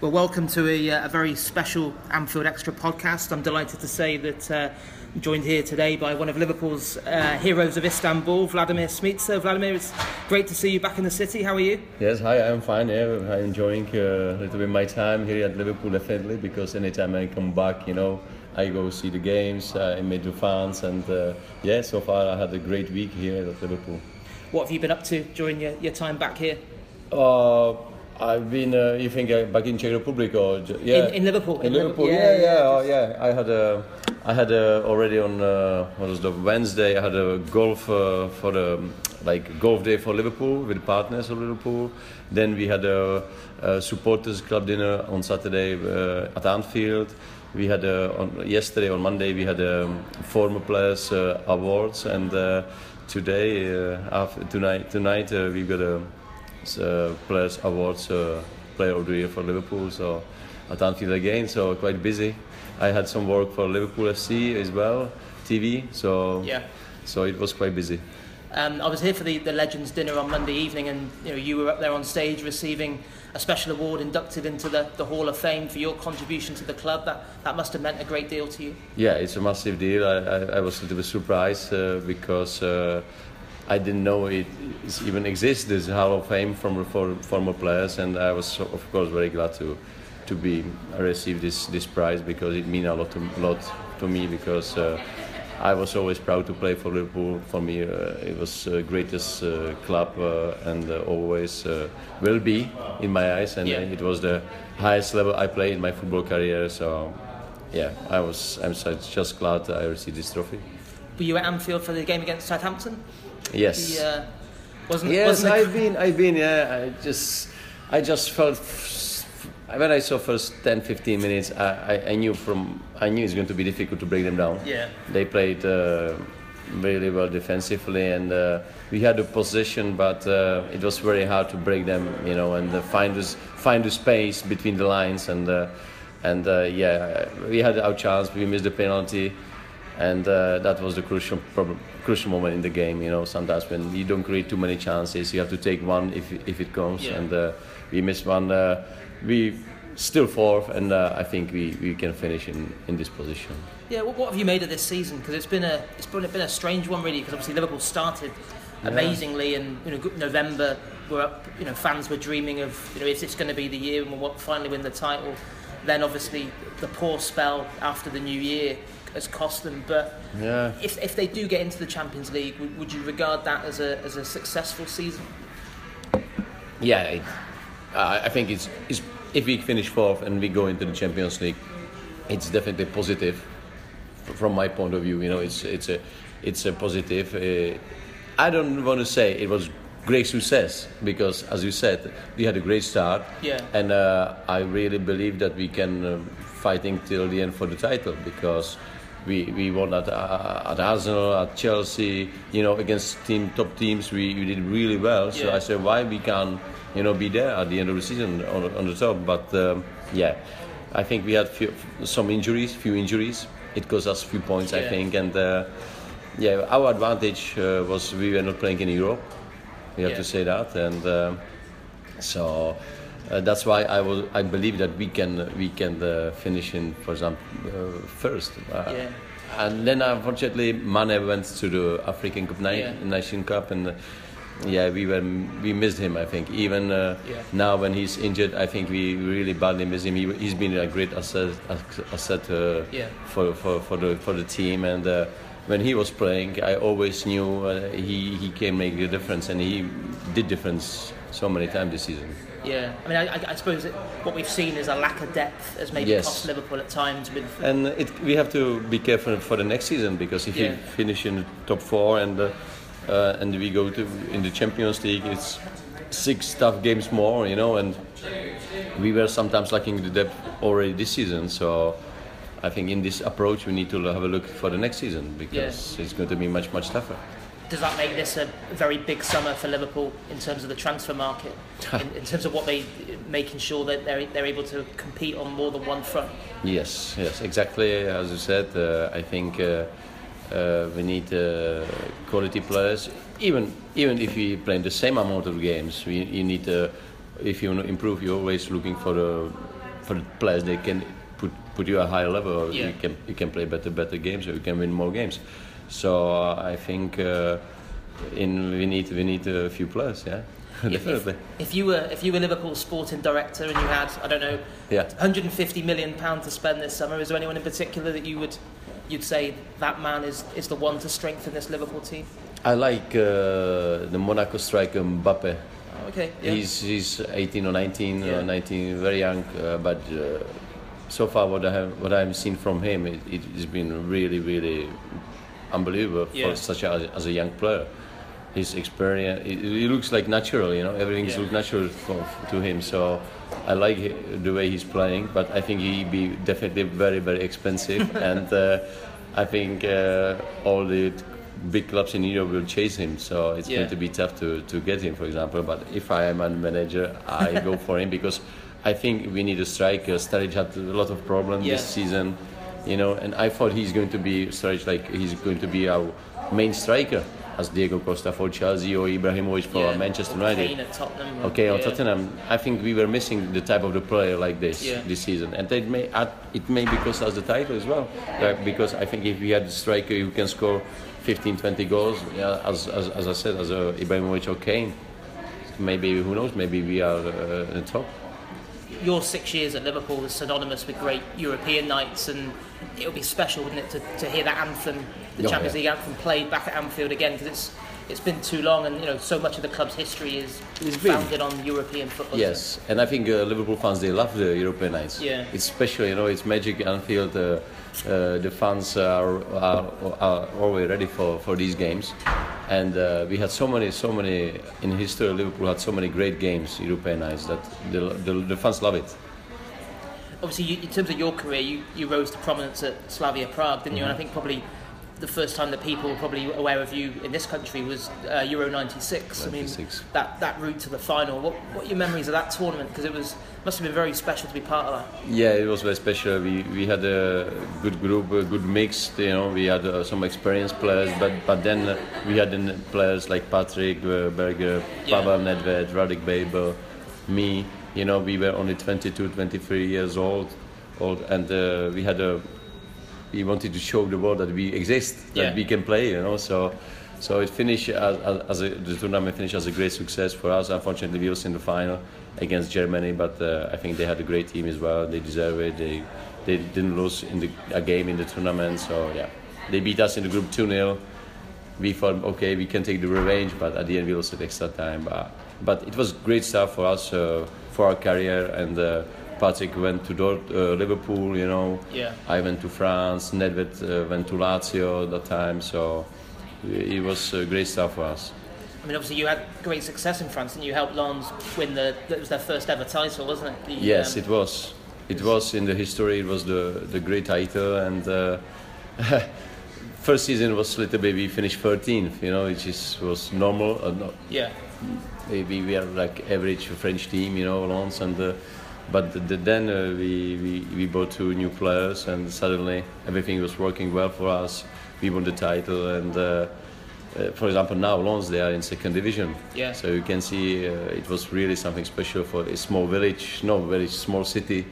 Well, welcome to a, uh, a very special Anfield Extra podcast. I'm delighted to say that uh, I'm joined here today by one of Liverpool's uh, heroes of Istanbul, Vladimir Smicer. Vladimir, it's great to see you back in the city. How are you? Yes, hi, I'm fine. Yeah, I'm enjoying uh, a little bit my time here at Liverpool, definitely, because anytime I come back, you know, I go see the games, uh, I meet the fans, and uh, yeah, so far I had a great week here at Liverpool. What have you been up to during your, your time back here? Uh, I've been, uh, you think, uh, back in Czech Republic or yeah, In- in Liverpool? In, In Liverpool, Liverpool, yeah, yeah, yeah, yeah, oh, yeah. I had a, I had a, already on uh, what was the Wednesday. I had a golf uh, for the like golf day for Liverpool with partners of Liverpool. Then we had a, a supporters club dinner on Saturday uh, at Anfield. We had a, on yesterday on Monday we had a former players uh, awards and uh, today uh, after, tonight tonight uh, we got a uh, players awards uh, player of the year for Liverpool so at Anfield again so quite busy I had some work for Liverpool FC as well TV so Yeah. so it was quite busy Um, I was here for the, the Legends dinner on Monday evening, and you know you were up there on stage receiving a special award, inducted into the, the Hall of Fame for your contribution to the club. That that must have meant a great deal to you. yeah it's a massive deal I, I, I was a little bit surprised uh, because uh, I didn't know it even exists this Hall of Fame from for former players and I was of course very glad to to be receive this this prize because it means a lot to lot to me because uh, I was always proud to play for Liverpool. For me, uh, it was uh, greatest uh, club uh, and uh, always uh, will be in my eyes. And Yeah. uh, it was the highest level I played in my football career. So, yeah, I was. I'm just glad that I received this trophy. Were you at Anfield for the game against Southampton? Yes. The, uh, wasn't Yes, wasn't I've been. I've been. Yeah, I just. I just felt. When I saw first 10, 15 minutes, I, I, I knew from I knew it's going to be difficult to break them down. Yeah. They played uh, really well defensively, and uh, we had a position, but uh, it was very hard to break them. You know, and uh, find this find the space between the lines, and uh, and uh, yeah, we had our chance. We missed the penalty, and uh, that was the crucial problem, crucial moment in the game. You know, sometimes when you don't create too many chances, you have to take one if if it comes, Yeah. and uh, we missed one. Uh, we still fourth, and uh, I think we, we can finish in, in this position. Yeah, what, what have you made of this season? Because it's been a it's been, been a strange one really. Because obviously Liverpool started amazingly, and you know November were up. You know fans were dreaming of you know is this going to be the year and we'll finally win the title. Then obviously the poor spell after the new year has cost them. But Yeah. if if they do get into the Champions League, would, would you regard that as a as a successful season? Yeah, it, I I think it's, it's if we finish fourth and we go into the Champions League, it's definitely positive from my point of view. You know, it's it's a it's a positive. Uh, I don't want to say it was great success because, as you said, we had a great start. Yeah. And uh, I really believe that we can um, fighting till the end for the title because. We, we won at, uh, at Arsenal, at Chelsea, you know, against team top teams. We, we did really well. So Yeah. I said, why we can't, you know, be there at the end of the season on, on the top. But um, yeah, I think we had few, some injuries, few injuries. It cost us few points, I think. And uh, yeah, our advantage uh, was we were not playing in Europe. We have Yeah. to say that. And um so uh, that's why I will. I believe that we can we can uh, finish in, for example, uh, first. Uh, Yeah. And then unfortunately, Mane went to the African Cup, Ni- Yeah. Nation Cup, and uh, yeah, we were we missed him. I think even uh, Yeah. now when he's injured, I think we really badly miss him. He, he's been a great asset, asset uh, Yeah. for, for, for the for the team and. Uh, when he was playing, I always knew uh, he, he can make a difference, and he did difference so many times this season. Yeah, I mean, I, I- suppose it, what we've seen is a lack of depth has maybe Yes. cost Liverpool at times. With And it, we have to be careful for the next season because if Yeah. we finish in the top four and uh, uh, and we go to in the Champions League, it's six tough games more, you know. And we were sometimes lacking the depth already this season, so. I think in this approach we need to have a look for the next season because it's going to be much much tougher. Does that make this a very big summer for Liverpool in terms of the transfer market, in, in terms of what they making sure that they're they're able to compete on more than one front? Yes, yes, exactly as you said. Uh, I think uh, uh, we need uh, quality players. Even even if we play the same amount of games, we, you need uh, if you want to improve, you're always looking for the for the players that can put put you at a higher level Yeah. you can you can play better better games or you can win more games so uh, I think uh, in we need we need a few plus, yeah If- definitely If, if you were if you were Liverpool's sporting director and you had I don't know yeah 150 million pound to spend this summer, is there anyone in particular that you would you'd say that man is is the one to strengthen this Liverpool team? I like uh, the Monaco striker Mbappe Oh, okay. Yeah. He's he's 18 or 19 Yeah. or 19, very young. Uh, but uh, so far, what I have what I've seen from him, it, it has been really, really unbelievable Yeah. for such a, as a young player. His experience, it, it looks like natural. You know, everything Yeah. looks natural for, to him. So I like the way he's playing. But I think he'd be definitely very, very expensive. and uh, I think uh, all the big clubs in Europe will chase him. So it's Yeah. going to be tough to, to get him, for example. But if I am a manager, I go for him because I think we need a striker. Sturridge had a lot of problems Yeah. this season, you know, and I thought he's going to be Sturridge like he's going to be our main striker as Diego Costa for Chelsea or Ibrahimovic for Yeah. Manchester Or United. At Tottenham. Okay, on Yeah. Tottenham, I think we were missing the type of the player like this Yeah. this season, and it may add, it may because us the title as well. Uh, because I think if we had a striker who can score 15, 20 goals, yeah, as, as, as I said, as a Ibrahimovic or Kane, maybe who knows, maybe we are uh, in the top. Your six years at Liverpool is synonymous with great European nights, and it would be special, wouldn't it, to, to hear that anthem, the Oh, Champions yeah. League anthem, played back at Anfield again because it's it's been too long, and you know so much of the club's history is It's founded on European football. Yes, and I think uh, Liverpool fans they love the European nights. Yeah. it's special, you know. It's magic Anfield. Uh, uh, the fans are, are, are always ready for, for these games, and uh, we had so many, so many in history. Liverpool had so many great games, European nights that the, the, the fans love it. Obviously, you, in terms of your career, you, you rose to prominence at Slavia Prague, didn't you? And I think probably the first time that people were probably aware of you in this country was uh, Euro '96. I mean, that that route to the final. What what are your memories of that tournament? Because it was must have been very special to be part of that. Yeah, it was very special. We, we had a good group, a good mix. You know, we had uh, some experienced players, but but then uh, we had players like Patrick uh, Berger, Yeah. Pavel Nedved, Radek Bejbl, me. You know, we were only 22, 23 years old, old, and uh, we had a. We wanted to show the world that we exist, that Yeah. we can play. You know, so. So it finished as, as, a, the tournament finished as a great success for us. Unfortunately, we lost in the final against Germany, but uh, I think they had a great team as well. They deserve it. They they didn't lose in the, a game in the tournament, so yeah, they beat us in the group 2-0. We thought, okay, we can take the revenge, but at the end we lost at extra time. But but it was great stuff for us uh, for our career. And uh, Patrick went to Dort, uh, Liverpool, you know. Yeah. I went to France. Nedved uh, went to Lazio at that time, so it was uh, great stuff for us. I mean, obviously, you had great success in France, and you helped Lens win the. That was their first ever title, wasn't it? The, Yes, um, it was. It was in the history. It was the the great title, and uh, first season was little. We finished 13th, you know, which is was normal. Uh, not, Yeah. maybe we are like average French team, you know, Lens, and uh, but the, then uh, we, we we bought two new players, and suddenly everything was working well for us. We won the title, and. Uh, uh, for example, now Lens they are in second division. Yeah. So you can see uh, it was really something special for a small village, no, very small city.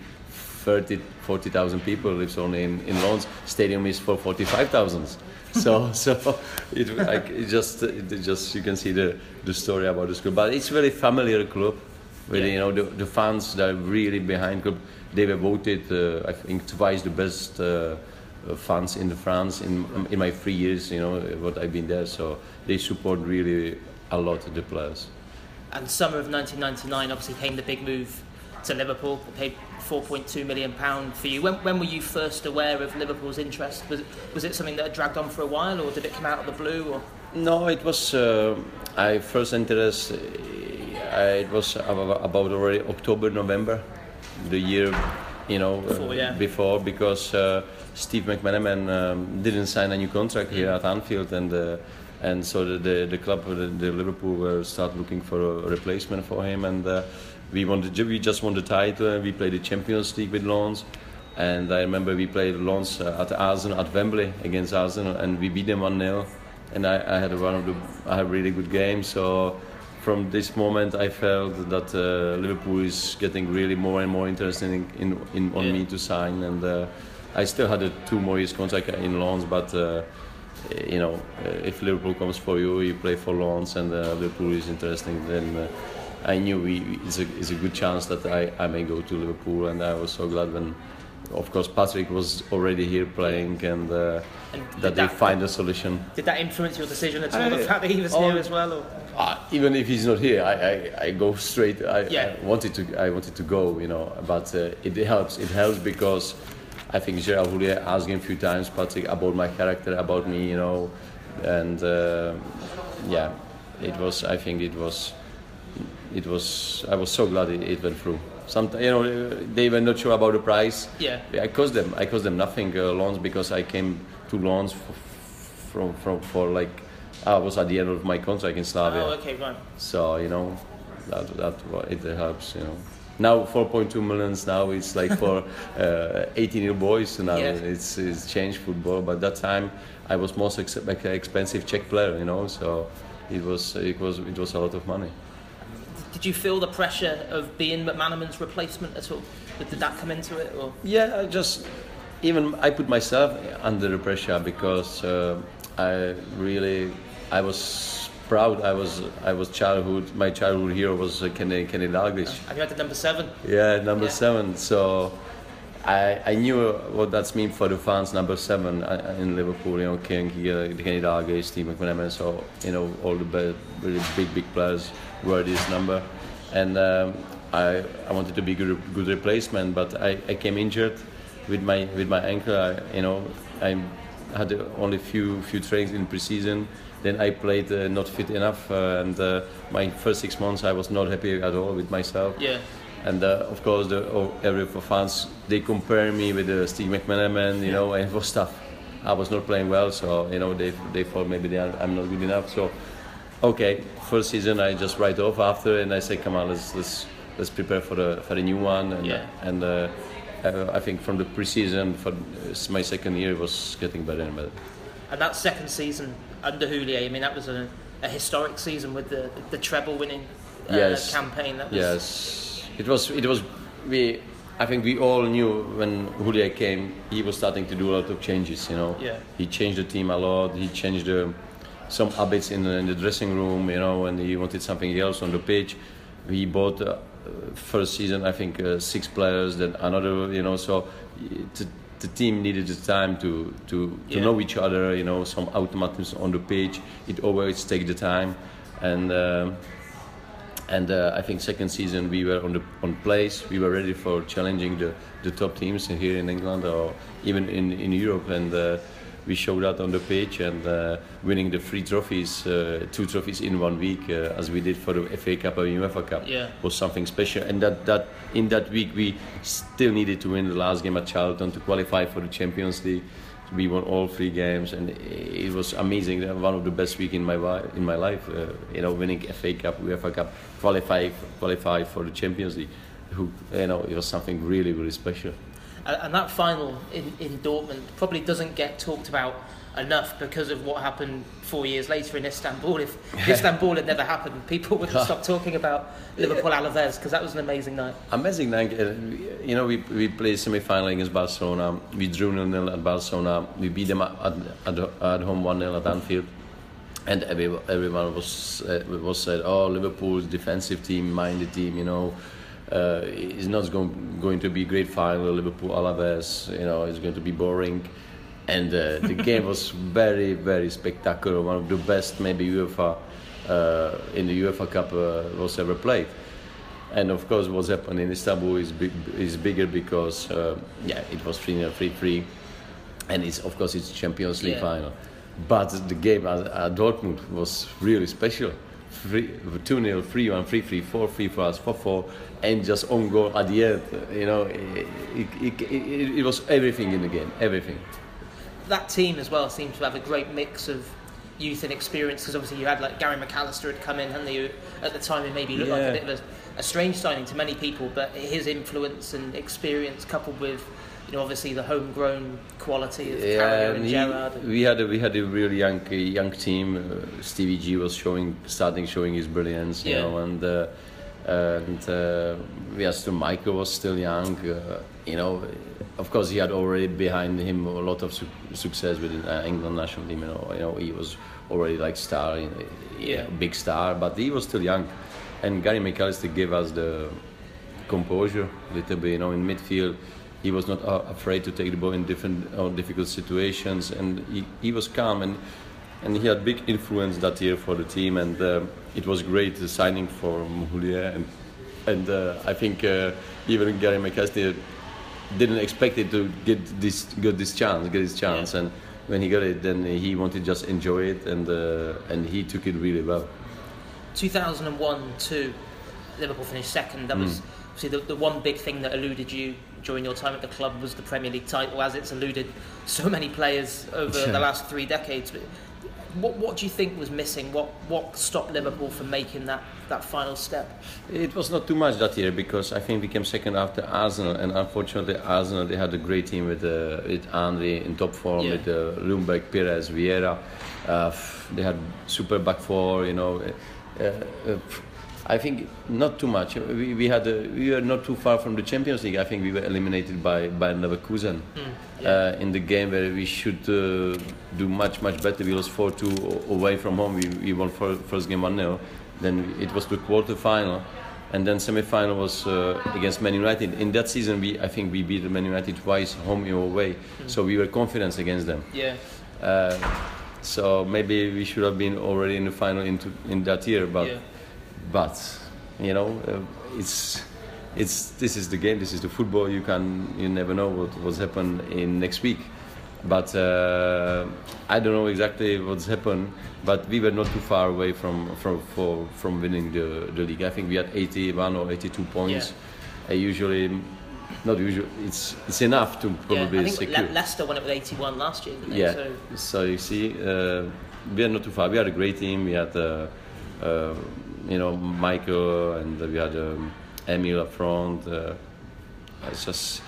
30, 40,000 people lives only in, in Lens. Stadium is for 45,000. So, so it like it just it just you can see the the story about the school. But it's very familiar club. Really, Yeah. you know, the, the fans that are really behind club. They were voted, uh, I think, twice the best. Uh, uh, fans in France in in my three years, you know, what I've been there. So they support really a lot of the players. And summer of 1999, obviously, came the big move to Liverpool. They paid 4.2 million pound for you. When, when were you first aware of Liverpool's interest? Was it, was it something that had dragged on for a while, or did it come out of the blue? Or No, it was. Uh, I first interest. Uh, it was about, about already October, November, the year, you know, uh, Before, yeah. before because uh, Steve McManaman um, didn't sign a new contract here at Anfield, and uh, and so the the, the club, the, the Liverpool, were start looking for a replacement for him, and uh, we wanted. We just won the title, and we played the Champions League with Lens. And I remember we played Lens uh, at Arsenal at Wembley against Arsenal, and we beat them one 0 and I, I had one of the I had a really good game. So from this moment, I felt that uh, Liverpool is getting really more and more interested in, in, in on Yeah. me to sign, and uh, I still had a two more years contract in Lens, but. Uh, you know, uh, if Liverpool comes for you, you play for Lens, and uh, Liverpool is interesting. Then uh, I knew we, it's, a, it's a good chance that I, I may go to Liverpool, and I was so glad when, of course, Patrick was already here playing, and, uh, And did that they that- find a solution. Did that influence your decision at all? I- the fact that he was oh, here as well? Or? Uh, even if he's not here, I, I, I go straight. I, Yeah. I wanted to I wanted to go, you know, but uh, it helps. It helps because I think Gerard Houllier asked him a few times, Patrick, about my character, about me, you know, and uh, yeah, it was. I think it was. It was. I was so glad it, it went through. Some, you know, they were not sure about the price. Yeah. I cost them. I cost them nothing uh, Lens because I came to Lens from from for like I was at the end of my contract in Slavia. Oh, okay, right. So you know, that that it helps. You know, now 4.2 millions. Now it's like for uh, 18 year boys. Now Yeah. it's it's changed football. But that time I was most ex- like expensive Czech player. You know, so it was it was it was a lot of money. Did you feel the pressure of being McManaman's replacement at all? Did, did that come into it? Or? Yeah, I just even I put myself under the pressure because uh, I really I was proud. I was I was childhood. My childhood hero was uh, Kenny Kenny Dalglish. And you had the number seven. Yeah, number Yeah. seven. So I, I knew what that's mean for the fans. Number seven uh, in Liverpool, you know, King, the Kenny Dalglish, Steve McManaman. So you know, all the be- really big big players wear this number, and um, I I wanted to be good good replacement, but I, I came injured with my with my ankle. I, you know, I had only few few trainings in preseason. Then I played uh, not fit enough, uh, and uh, my first six months I was not happy at all with myself. Yeah. And uh, of course, the every fans they compare me with uh, Steve McManaman, you know, and was tough. I was not playing well, so you know they they thought maybe they are, I'm not good enough. So, okay, first season I just write off after, and I say, come on, let's let's let's prepare for the for the new one. And, Yeah. and uh, uh, I think from the preseason for uh, my second year it was getting better and better. And that second season under Houllier, I mean, that was a, a historic season with the the treble winning uh, Yes. campaign. That was, Yes, it was. It was. We. I think we all knew when Houllier came, he was starting to do a lot of changes. You know. Yeah. He changed the team a lot. He changed the, some habits in the, in the dressing room. You know, and he wanted something else on the pitch. He bought. Uh, first season, I think uh, six players. Then another. You know, so. It, the team needed the time to to, to Yeah. know each other. You know, some automatisms on the pitch. It always takes the time, and. Um, and uh, I think second season we were on the on place. We were ready for challenging the, the top teams here in England or even in, in Europe, and uh, we showed that on the pitch and uh, winning the three trophies, uh, two trophies in one week, uh, as we did for the FA Cup and UEFA Cup, Yeah. was something special. And that, that in that week we still needed to win the last game at Charlton to qualify for the Champions League. We won all three games, and it was amazing. One of the best week in my in my life. Uh, you know, winning FA Cup, UEFA Cup, qualify qualify for the Champions League. Who you know, it was something really really special. And, and that final in, in Dortmund probably doesn't get talked about enough because of what happened four years later in Istanbul. If Istanbul had never happened, people would have stopped talking about Liverpool Alaves because that was an amazing night. Amazing night. Uh, You know, we, we played semi-final against Barcelona. We drew 0-0 at Barcelona. We beat them at, at, at home 1-0 at Anfield. And everyone was uh, was said, "Oh, Liverpool's defensive team, minded team. You know, uh, it's not going going to be a great final. Liverpool Alaves. You know, it's going to be boring." And uh, the game was very very spectacular. One of the best maybe UEFA uh, in the UEFA Cup uh, was ever played. And of course, what's happened in Istanbul is big, is bigger because uh, yeah, it was 3 3 3 and it's of course it's Champions League Yeah. final. But the game at, at Dortmund was really special. 2 0, 3 1, 3 3, 4 3 for us, 4 4, and just on goal at the end. You know, it, it, it, it was everything in the game, everything. That team as well seemed to have a great mix of youth and experience? Because obviously you had like Gary McAllister had come in, hadn't you? At the time, it maybe looked like a bit of a, a strange signing to many people, but his influence and experience, coupled with you know obviously the homegrown quality of Carragher and and he- Gerrard. We had a, we had a really young young team. Uh, Stevie G was showing starting showing his brilliance, you Yeah. know, and uh, and uh, still Michael was still young, uh, you know. Of course, he had already behind him a lot of su- success with uh, England national team. You know, you know, he was already like star, yeah, big star, but he was still young. And Gary McAllister gave us the composure a little bit. You know, in midfield, he was not uh, afraid to take the ball in different or difficult situations, and he, he was calm and and he had big influence that year for the team. And uh, it was great the signing for Houllier, and and uh, I think uh, even Gary McAllister didn't expect it to get this get this chance, get his chance, Yeah. and when he got it, then he wanted to just enjoy it, and uh, and he took it really well. 2001 2, Liverpool finished second. That was obviously the, the one big thing that eluded you during your time at the club was the Premier League title, as it's eluded so many players over the last three decades. But what, what do you think was missing? What what stopped Liverpool from making that, that final step? It was not too much that year because I think we came second after Arsenal, and unfortunately Arsenal they had a great team with uh, with Andre in top form, Yeah. with uh, Ljungberg, Pires, Vieira. Uh, they had super back four, you know. Uh, uh, I think not too much. We, we had a, we were not too far from the Champions League. I think we were eliminated by by Leverkusen uh, in the game where we should uh, do much much better. We lost four two away from home. We, we won fir- first game one 0 Then it was the quarter final, and then semi final was uh, against Man United. In that season, we I think we beat Man United twice, home or away. So we were confident against them. Yeah, Uh, so maybe we should have been already in the final into in that year, but yeah, but you know uh, it's it's this is the game this is the football you can you never know what what's happen in next week but uh, I don't know exactly what's happened but we were not too far away from from for, from winning the, the league I think we had 81 or 82 points uh, usually not usually it's it's enough to yeah. probably I think Le- Leicester won it with 81 last year, yeah. So, So, you see, uh, we are not too far. We had a great team. We had, uh, uh, you know, Michael and we had um, Emile up front. Uh, it's just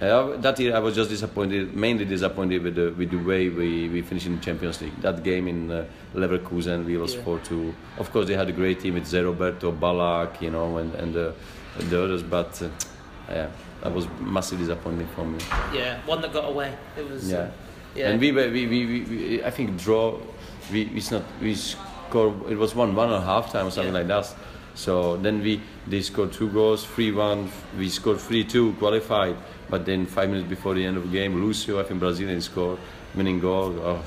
uh, that year I was just disappointed, mainly disappointed with the with the way we, we finished in the Champions League. That game in uh, Leverkusen, we lost Yeah. four two. Of course, they had a great team with Zeroberto, Ballack, you know, and and the, the others, but. Uh, yeah, that was massive disappointment for me. yeah, one that got away. It was. Yeah. yeah. And we, were, we, we, we, we, I think draw, we, it's not, we score, it was one, one and a half time or something Yeah. like that. So then we, they scored two goals, 3-1, we scored 3-2, qualified. But then five minutes before the end of the game, Lucio, I think Brazilian scored, winning goal. Oh,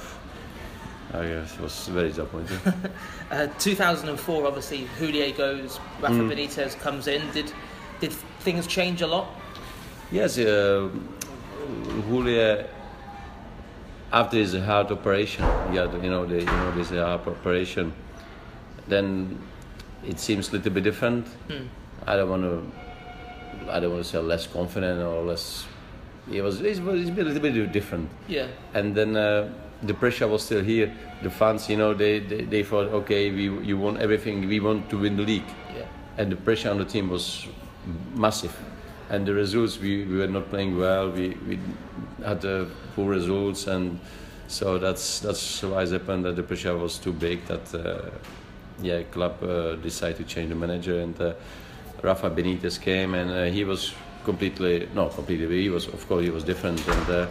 I guess it was very disappointing. Uh, 2004, obviously, Houllier goes, Rafa Mm. Benitez comes in. Did did things change a lot? Yes, uh, Houllier, after his heart operation, yeah, you know, the, you know, this heart operation, then it seems a little bit different. I don't want to, I don't want to say less confident or less. It was, it was, it's been a little bit different Yeah, and then uh, the pressure was still here. The fans, you know, they, they, they thought, okay, we you want everything, we want to win the league, yeah, and the pressure on the team was massive. And the results, we, we were not playing well. We, we had uh, poor results, and so that's that's why it happened that the pressure was too big. That uh, yeah, club uh, decided to change the manager, and uh, Rafa Benitez came, and uh, he was completely no completely. He was of course he was different, and uh,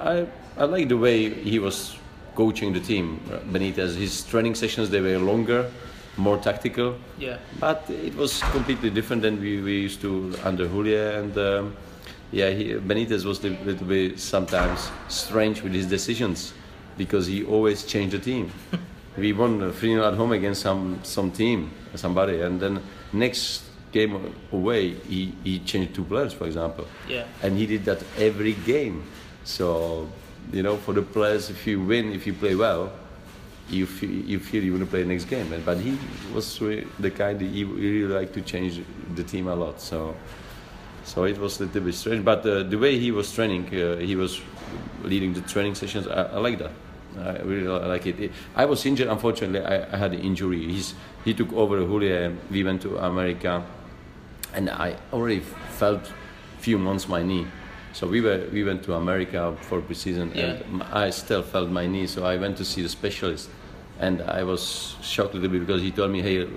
I I like the way he was coaching the team. Benitez, his training sessions they were longer, more tactical. yeah, But it was completely different than we, we used to under Houllier and um, yeah, he, Benitez was a little bit sometimes strange with his decisions because he always changed the team. we won 3 0 at home against some some team, somebody, and then next game away he, he changed two players, for example, yeah, and he did that every game. So you know, for the players, if you win, if you play well, you feel you feel you want to play the next game. And- But he was the kind that he he really liked to change the team a lot. So so it was a little bit strange. But uh, the way he was training, uh, he was leading the training sessions. I, I like that. I really like it. I was injured, unfortunately. I, I had an injury. He's, he took over Houllier. We went to America, and I already felt few months my knee. So we were we went to America for preseason, Yeah. and I still felt my knee. So I went to see the specialist, and I was shocked a little bit because he told me, "Hey,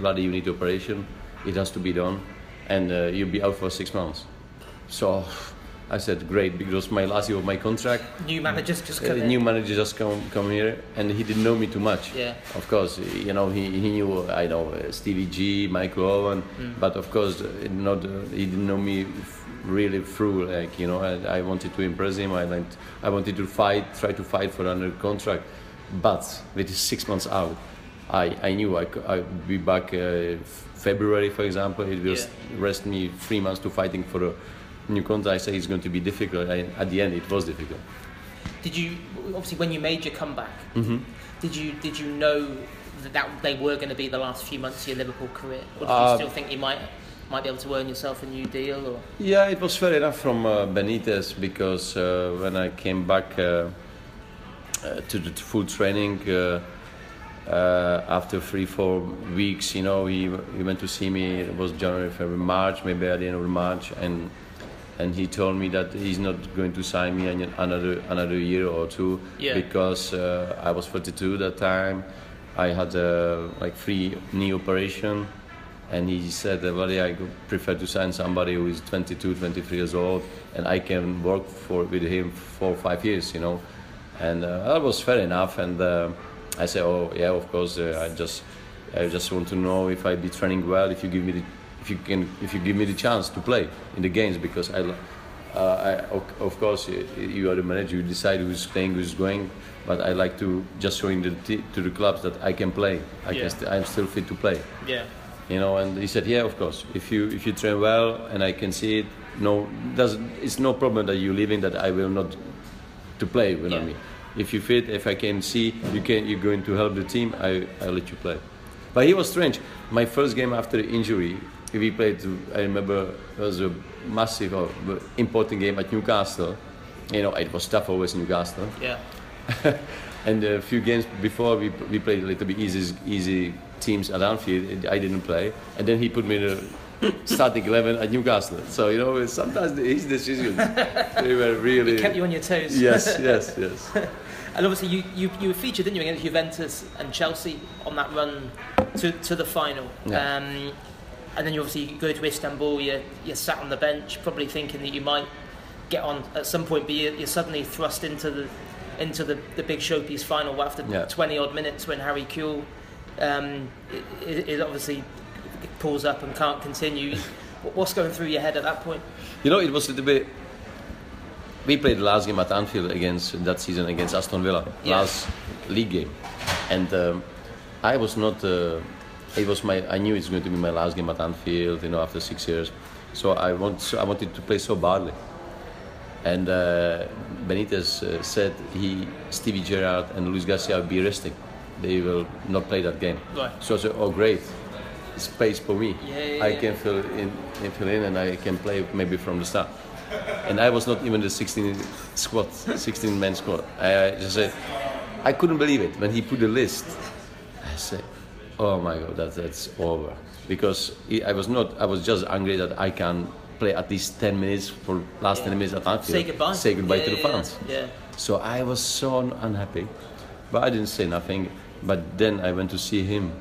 Vladi, you need operation. It has to be done, and uh, you'll be out for six months." So I said, "Great," because my last year of my contract. New managers just Uh, come the in. new manager just come come here, and he didn't know me too much. Yeah. Of course, you know he, he knew I know uh, Stevie G, Michael Owen, Mm. but of course uh, not uh, he didn't know me really through. Like you know, I, I wanted to impress him. I went, I wanted to fight, try to fight for another contract, but with six months out, I, I knew I I'd be back uh, February, for example. It will Yeah. rest me three months to fighting for a new contract. I say it's going to be difficult. I, at the end, it was difficult. Did you obviously when you made your comeback? Mm-hmm. Did you did you know that, that they were going to be the last few months of your Liverpool career, or did you Uh, still think you might might be able to earn yourself a new deal? Or Yeah, it was fair enough from uh, Benitez because uh, when I came back uh, uh, to the full training uh, after three, four weeks, you know, he, he went to see me. It was January, February, March, maybe at the end of March, and and he told me that he's not going to sign me another another year or two Yeah. because uh, I was 42 that time. I had uh, like three knee operation, and he said, "Well, yeah, I prefer to sign somebody who is 22, 23 years old, and I can work for with him for five years, you know." And uh, that was fair enough. And uh, I said, "Oh, yeah, of course. Uh, I just, I just want to know if I be training well. If you give me the, if you can, if you give me the chance to play in the games, because I." uh, I, of- course, you are the manager. You decide who's playing, who's going. But I like to just showing the t- to the clubs that I can play. I Yeah. can. St- I'm still fit to play yeah, you know and he said yeah of course if you if you train well and i can see it no does it's no problem that you're leaving that i will not to play you know what I mean if you fit if i can see you can you're going to help the team i i'll let you play. But he was strange. My first game after the injury we played i remember it was a massive uh, important game at newcastle. You know it was tough always in newcastle. Yeah, and a few games before we, we played a little bit easy easy teams at Anfield. I didn't play, and then he put me in the starting eleven at Newcastle. So you know sometimes his decisions they were really kept you on your toes. yes yes yes And obviously, you, you, you were featured, didn't you, against Juventus and Chelsea on that run to, to the final. Yeah. Um, and then you obviously go to Istanbul, you're, you're sat on the bench, probably thinking that you might get on at some point, but you're, you're suddenly thrust into the into the, the big showpiece final after Yeah. 20 odd minutes when Harry Kewell um, it, it obviously pulls up and can't continue. What's going through your head at that point? You know, it was a little bit. We played the last game at Anfield against that season against Aston Villa, Yeah. last league game, and um, I was not. Uh, it was my. I knew it's going to be my last game at Anfield. You know, after six years, so I want. I wanted to play so badly, and uh, Benitez uh, said he, Stevie Gerrard and Luis Garcia will be resting. They will not play that game. Right. So I said, oh great, space for me. Yeah, yeah, I yeah. can fill in, fill in, and I can play maybe from the start. And I was not even the 16 squad, 16 man squad. I just said, I couldn't believe it when he put the list. I said, oh my god, that, that's over. Because I was not, I was just angry that I can play at least 10 minutes for last 10 minutes at Anfield. Say goodbye. Say goodbye Yeah, to the fans. Yeah. So I was so unhappy, but I didn't say nothing. But then I went to see him,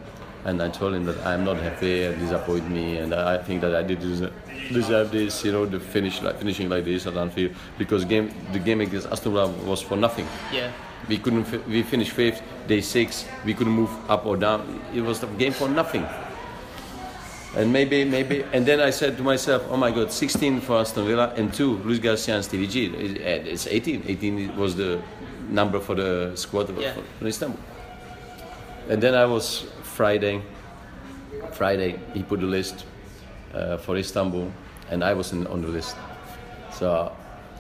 and I told him that I'm not happy and disappoint me, and I think that I did deserve, this, you know, the finish like finishing like this at Anfield because game the game against Aston Villa was for nothing. Yeah. We couldn't we finished fifth, day six. We couldn't move up or down. It was a game for nothing. And maybe, maybe, and then I said to myself, "Oh my God, 16 for Aston Villa and two, Luis Garcia and Stevie G. It's 18. 18 was the number for the squad Yeah. for, for Istanbul." And then I was Friday. Friday, he put the list uh, for Istanbul, and I was in, on the list. So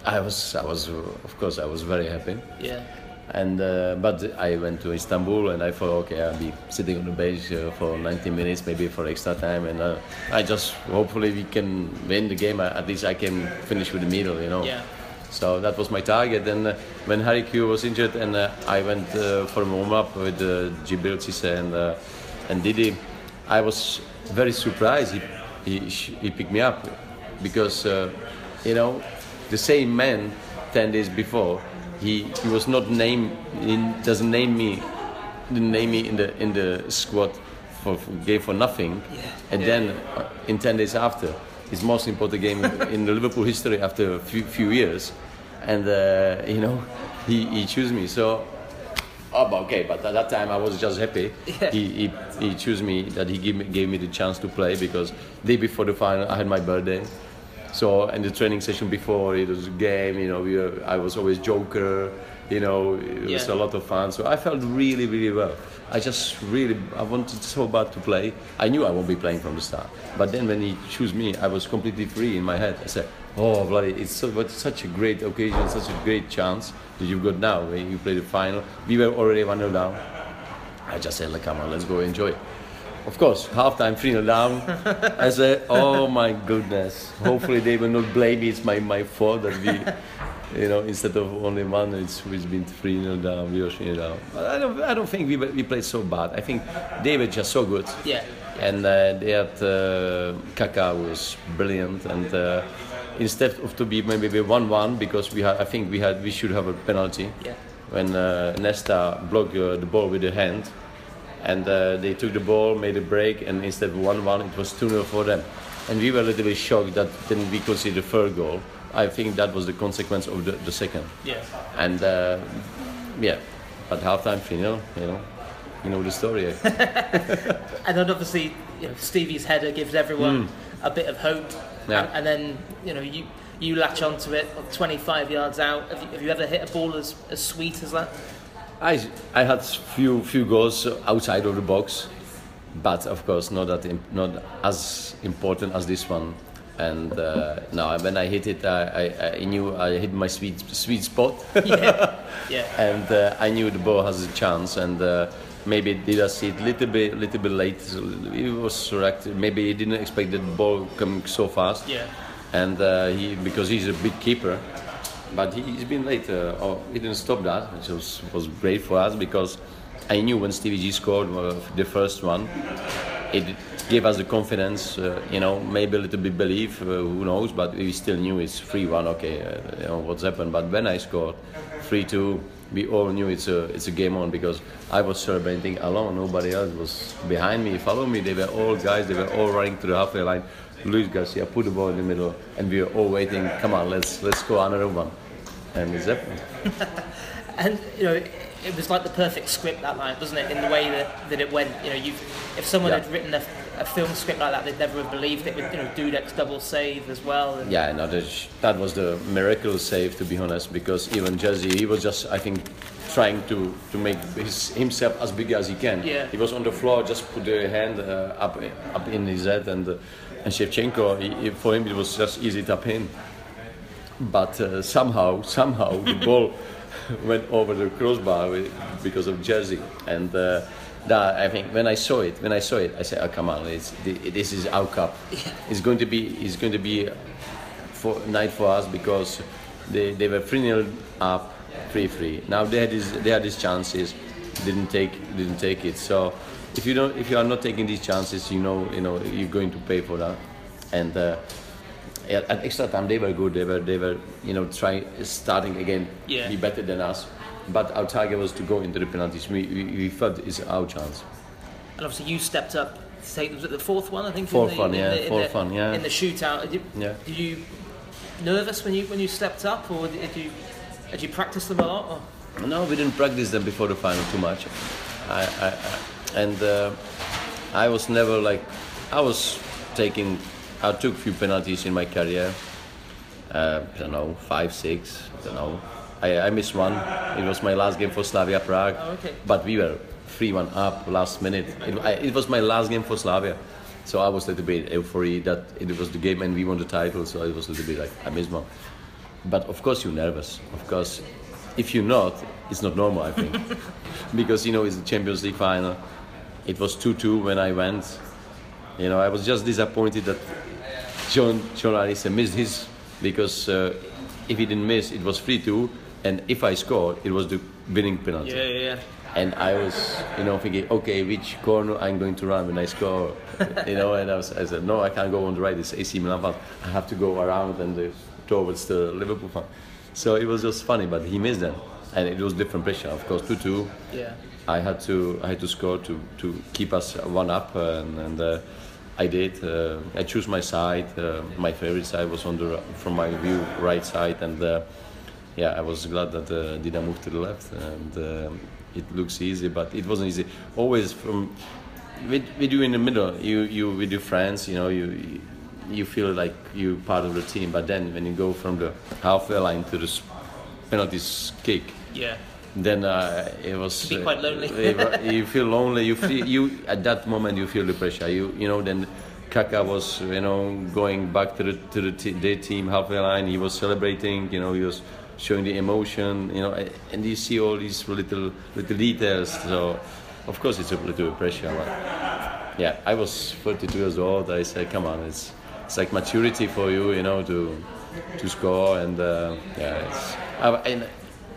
I was, I was, of course, I was very happy. Yeah. And uh, but I went to Istanbul and I thought, okay, I'll be sitting on the bench uh, for 90 minutes, maybe for extra time, and uh, I just hopefully we can win the game. At least I can finish with the medal, you know. Yeah. So that was my target. And uh, when Harry Q was injured, and uh, I went uh, for a warm up with uh, Djibril Cissé and uh, and Didi, I was very surprised. He he, he picked me up because uh, you know the same man ten days before he he was not named. He doesn't name me. Didn't name me in the in the squad for, for game for nothing. Yeah. And Yeah. then uh, in ten days after, his most important game in the Liverpool history after a few, few years, and uh, you know, he, he chose me. So, oh, okay, but at that time I was just happy. Yeah. He, he he chose me that he gave me, gave me the chance to play because day before the final I had my birthday. So in the training session before it was a game, you know, we were, I was always joker, you know, it was Yeah. a lot of fun. So I felt really, really well. I just really, I wanted so bad to play. I knew I won't be playing from the start. But then when he chose me, I was completely free in my head. I said, oh, bloody, it's, so, but such a great occasion, such a great chance that you've got now when you play the final. We were already 1 0 down. I just said, like, come on, let's go enjoy. Of course, halftime 3 0 down. I said, oh my goodness. Hopefully they will not blame me. It's my, my fault that we, you know, instead of only one, it's, it's been 3 0 down, we were 3 0 down. But I don't, I don't think we, we played so bad. I think they were just so good. Yeah. And uh, they had uh, Kaká was brilliant, and uh, instead of to be maybe one one because we had, I think we had we should have a penalty. Yeah. When uh, Nesta blocked uh, the ball with the hand, and uh, they took the ball, made a break, and instead of one one, it was two 0 for them, and we were a little bit shocked that then we conceded the third goal. I think that was the consequence of the, the second, Yeah. and uh, yeah, at halftime 3 0, you know, you know the story. eh? And then obviously, you know, Stevie's header gives everyone a bit of hope. Yeah. And, and then, you know, you you latch onto it 25 yards out. Have you, have you ever hit a ball as, as sweet as that? I I had few few goals outside of the box, but of course not that im- not as important as this one. And uh, no, when I hit it, I, I, I knew I hit my sweet sweet spot, Yeah. yeah. and uh, I knew the ball has a chance. And uh, maybe it did I see it little bit little bit late? He was correct. Maybe he didn't expect the ball coming so fast. Yeah. And uh, he because he's a big keeper, but he, he's been late. Uh, oh, he didn't stop that, which was was great for us because I knew when Stevie G scored uh, the first one, it gave us the confidence. Uh, you know, maybe a little bit belief. Uh, who knows? But we still knew it's three one. Okay, uh, you know what's happened. But when I scored three two. We all knew it's a it's a game on because I was celebrating alone. Nobody else was behind me, follow me. They were all guys. They were all running to the halfway line. Luis Garcia put the ball in the middle, and we were all waiting. Come on, let's let's go another one, and it's happened. And you know, it was like the perfect script that line, wasn't it? In the way that, that it went. You know, you if someone Yeah. had written a, a film script like that, they'd never have believed it. With you know, Dudek's double save as well. And, Yeah, no, that, that was the miracle save to be honest, because even Jerzy, he was just, I think, trying to, to make his, himself as big as he can. Yeah. He was on the floor, just put the hand uh, up up in his head, and uh, and Shevchenko, he, he- for him it was just easy tap in. But uh, somehow, somehow the ball went over the crossbar because of Jerzy, and uh, that I think when I saw it, when I saw it, I said, "Oh come on, it's, this is our cup. It's going to be, it's going to be for night for us because they, they were 3 0 up, 3 3. Now they had, this, they had these chances, didn't take didn't take it. So if you don't if you are not taking these chances, you know you know you're going to pay for that. And uh, at at extra time they were good. They were they were you know trying starting again, Yeah. be better than us. But our target was to go into the penalties. We, we, we felt it's our chance. And obviously, you stepped up. To take, was it the fourth one? I think. in Fourth the- one, yeah, the- fourth one, yeah. In the shootout, did you, Yeah. did you nervous when you when you stepped up, or did you did you practice them a lot? Or? No, we didn't practice them before the final too much. I, I, I and uh, I was never like, I was taking, I took few penalties in my career. Uh, I don't know, five, six, I don't know. I, I missed one. It was my last game for Slavia Prague. Oh, okay. But we were 3 1 up last minute. It, I, it was my last game for Slavia. So I was a little bit euphoria that it was the game and we won the title. So it was a little bit like, I missed one. But of course you're nervous. Of course, if you're not, it's not normal, I think. because, you know, it's the Champions League final. It was 2 2 when I went. You know, I was just disappointed that John, John Arne Riise missed his because uh, if he didn't miss, it was three two, and if I scored, it was the winning penalty. Yeah, yeah, yeah. And I was, you know, thinking, okay, which corner I'm going to run when I score, you know. And I, was, I said, no, I can't go on the right. It's AC Milan fan. I have to go around and towards the Liverpool fan. So it was just funny, but he missed them, and it was different pressure. Of course, two two. Yeah. I had to I had to score to, to keep us one up, and, and uh, I did. Uh, I chose my side. Uh, my favorite side was on the from my view right side, and uh, yeah, I was glad that uh, Dida moved to the left, and uh, it looks easy, but it wasn't easy. Always from with, with you in the middle, you you with your friends, you know, you you feel like you part of the team, but then when you go from the halfway line to the s- penalty kick, Yeah. then uh, it was be quite lonely. uh, you feel lonely. You feel you at that moment you feel the pressure. You you know then. Kaka was, you know, going back to the to the t- their team halfway line. He was celebrating, you know, he was showing the emotion, you know, and you see all these little little details. So, of course, it's a little pressure. But yeah, I was 42 years old. I said, come on, it's it's like maturity for you, you know, to to score and uh, yeah, it's uh, and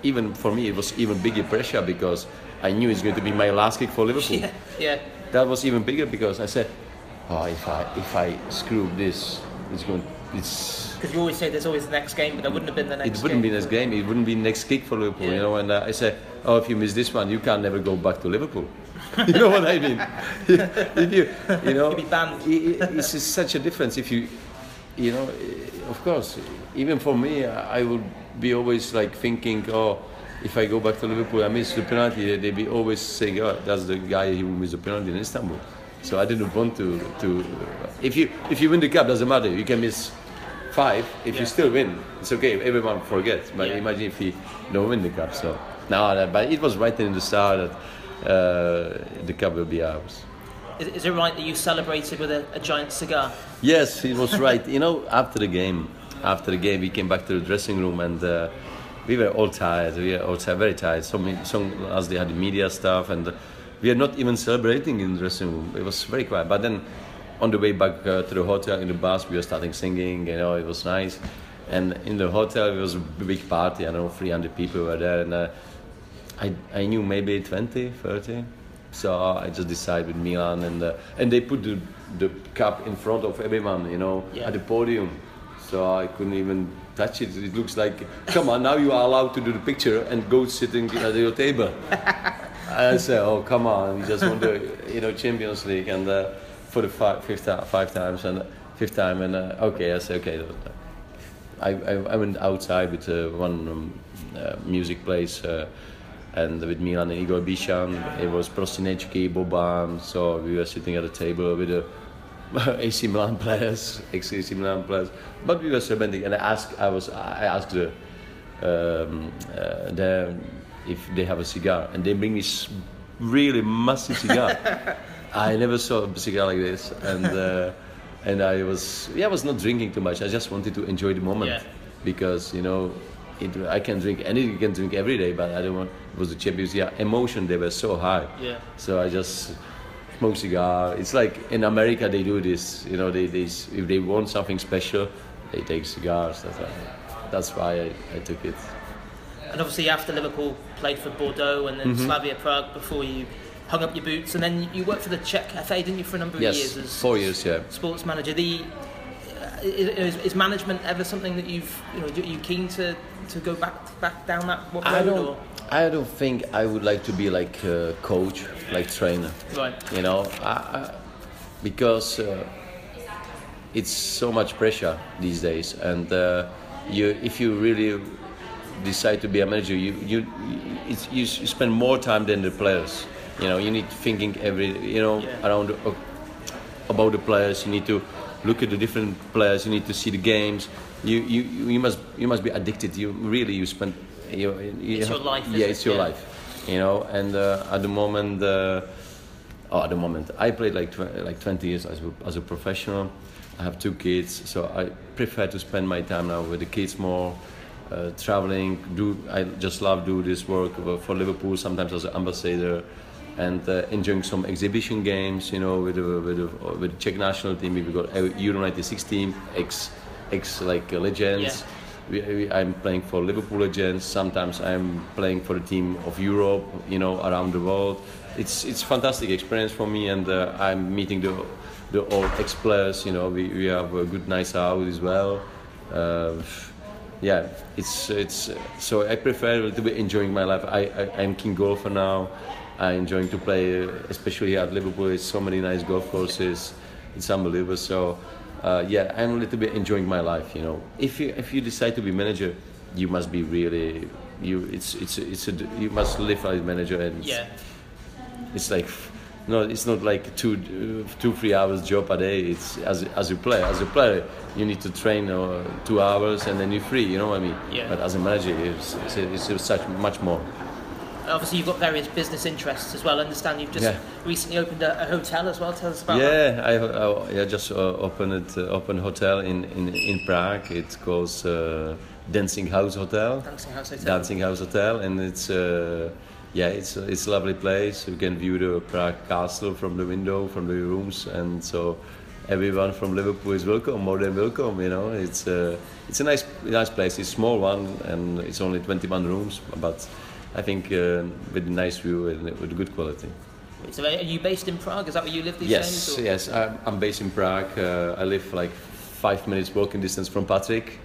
even for me it was even bigger pressure because I knew it's going to be my last kick for Liverpool. Yeah. Yeah. That was even bigger because I said, oh, if I if I screw this, it's going it's Because you always say there's always the next game, but there wouldn't have been the next it wouldn't game. be next game. It wouldn't be next kick for Liverpool, Yeah. you know. And uh, I say, oh, if you miss this one, you can never go back to Liverpool. you know what I mean? if you, you know, be banned. i- i- It's such a difference. If you, you know, of course, even for me, I I would be always like thinking, oh, if I go back to Liverpool, I miss the penalty. They'd be always saying, oh, that's the guy who missed the penalty in Istanbul. So I didn't want to to. If you if you win the cup, doesn't matter. You can miss five. If Yeah. you still win, it's okay. Everyone forgets. But Yeah. imagine if you don't win the cup. So no, no, but it was right in the start that uh, the cup will be ours. Is, is it right that you celebrated with a, a giant cigar? Yes, he was right. you know, after the game, after the game, we came back to the dressing room and uh, we were all tired. We were all tired, very tired. Some, some as they had the media stuff, and we are not even celebrating in the dressing room. It was very quiet. But then, on the way back uh, to the hotel in the bus, we were starting singing. You know, it was nice. And in the hotel, it was a big party. I don't know, 300 people were there, and uh, I, I knew maybe 20, 30. So I just decided with Milan, and uh, and they put the, the cup in front of everyone, you know, Yeah. at the podium. So I couldn't even touch it. It looks like, come on, now you are allowed to do the picture and go sitting at your table. I said, oh come on, we just won the you know Champions League and uh, for the five, fifth time, five times and uh, fifth time and uh, okay, I said okay. I, I, I went outside with uh, one um, uh, music place uh, and with Milan and Igor Bišćan. It was Prosinečki, Boban, so we were sitting at a table with the AC Milan players, ex AC Milan players. But we were celebrating, and I asked, I was, I asked the, um, uh, the if they have a cigar, and they bring me really massive cigar. I never saw a cigar like this, and uh, and I was, yeah, I was not drinking too much. I just wanted to enjoy the moment Yeah. because you know. It, I can drink any you can drink every day, but I don't want. It was the Champions League emotion; they were so high. Yeah. So I just smoke cigar. It's like in America they do this. You know, they, they if they want something special, they take cigars. That's, why- that's why I, I took it. And obviously, after Liverpool, played for Bordeaux and then Mm-hmm. Slavia Prague before you hung up your boots, and then you worked for the Czech FA, didn't you, for a number of Yes, years as four years. Yeah. sports manager? The uh, is, is management ever something that you've you know are you keen to to go back back down that what I road don't. or I don't think I would like to be like a coach, like trainer. right? you know I, I, because uh, it's so much pressure these days and uh, you if you really decide to be a manager you you it's, you spend more time than the players you know you need thinking every you know Yeah. around uh, about the players. You need to look at the different players. You need to see the games. You you, you must you must be addicted. You really you spend you, you It's have- your life, yeah it's it? your Yeah. life. You know and uh, at the moment uh, oh, at the moment i played like tw- like 20 years as a, as a professional. I have two kids so i prefer to spend my time now with the kids more uh, traveling do i just love do this work for liverpool sometimes as an ambassador and uh, enjoying some exhibition games you know with the, with the, with the czech national team we've got euro 96 team ex ex like uh, legends Yeah. we, we, I'm playing for Liverpool Legends. Sometimes I'm playing for the team of Europe, you know, around the world. It's it's fantastic experience for me, and uh, I'm meeting the the old ex players. You know, we, we have a good nice out as well. Uh, yeah, it's it's so I prefer to be enjoying my life. I, I I'm king golfer now. I'm enjoying to play, especially at Liverpool. It's so many nice golf courses. It's unbelievable. So uh, yeah, I'm a little bit enjoying my life. You know, if you if you decide to be manager, you must be really you. It's it's it's a, you must live as manager and Yeah. it's like no, it's not like two two three hours job a day. It's as as a player. As a player, you need to train uh, two hours and then you're free. You know what I mean? Yeah. But as a manager, it's, it's, it's such much more. Obviously, you've got various business interests as well. I understand you've just Yeah. recently opened a, a hotel as well. Tell us about that. Yeah, I, I, I just uh, opened it, uh, opened hotel in, in, in Prague. It's called uh, Dancing House Hotel. Dancing House Hotel. Dancing House Hotel, and it's uh, yeah, it's it's a lovely place. You can view the Prague castle from the window, from the rooms, and so everyone from Liverpool is welcome, more than welcome. You know, it's uh, it's a nice nice place. It's a small one, and it's only 21 rooms, but I think uh, with a nice view and with good quality. So, are you based in Prague? Is that where you live these Yes, days? or- yes. I'm, I'm based in Prague. Uh, I live like five minutes walking distance from Patrick.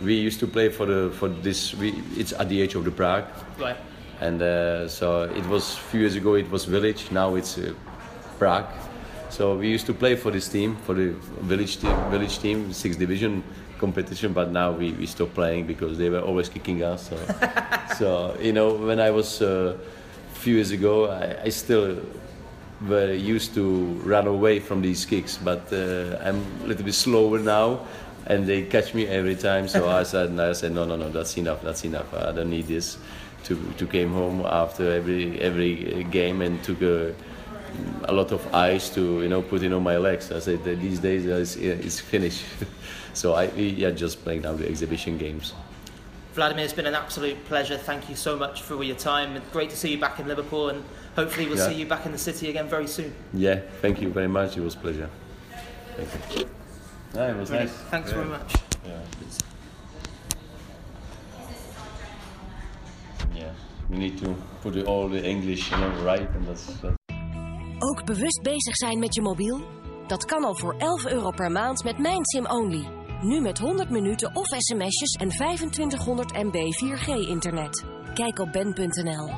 We used to play for the for this. We, it's at the edge of the Prague, Right. and uh, so it was a few years ago. It was village. Now it's uh, Prague. So we used to play for this team, for the village team, village team, sixth division competition. But now we, we stopped playing because they were always kicking us. So, so you know, when I was uh, a few years ago, I, I still were used to run away from these kicks, but uh, I'm a little bit slower now, and they catch me every time. So I said, I said, no, no, no, that's enough, that's enough. I don't need this. To to came home after every every game and took a, a lot of ice to you know put in on my legs. I said that these days uh, it's, it's finished. so I yeah just playing now the exhibition games. Vladimir, it's been an absolute pleasure. Thank you so much for all your time. It's great to see you back in Liverpool, and hopefully we'll Yeah. see you back in the city again very soon. Yeah, thank you very much. It was a pleasure. Thank you. Yeah, it was Brilliant. nice. Thanks Yeah. very much. Yeah. Yeah. We need to put all the English, you know, right, and that's. that's Ook bewust bezig zijn met je mobiel? Dat kan al voor 11 euro per maand met Mijn Sim Only. Nu met 100 minuten of sms'jes en 2500 MB 4G-internet. Kijk op ben.nl.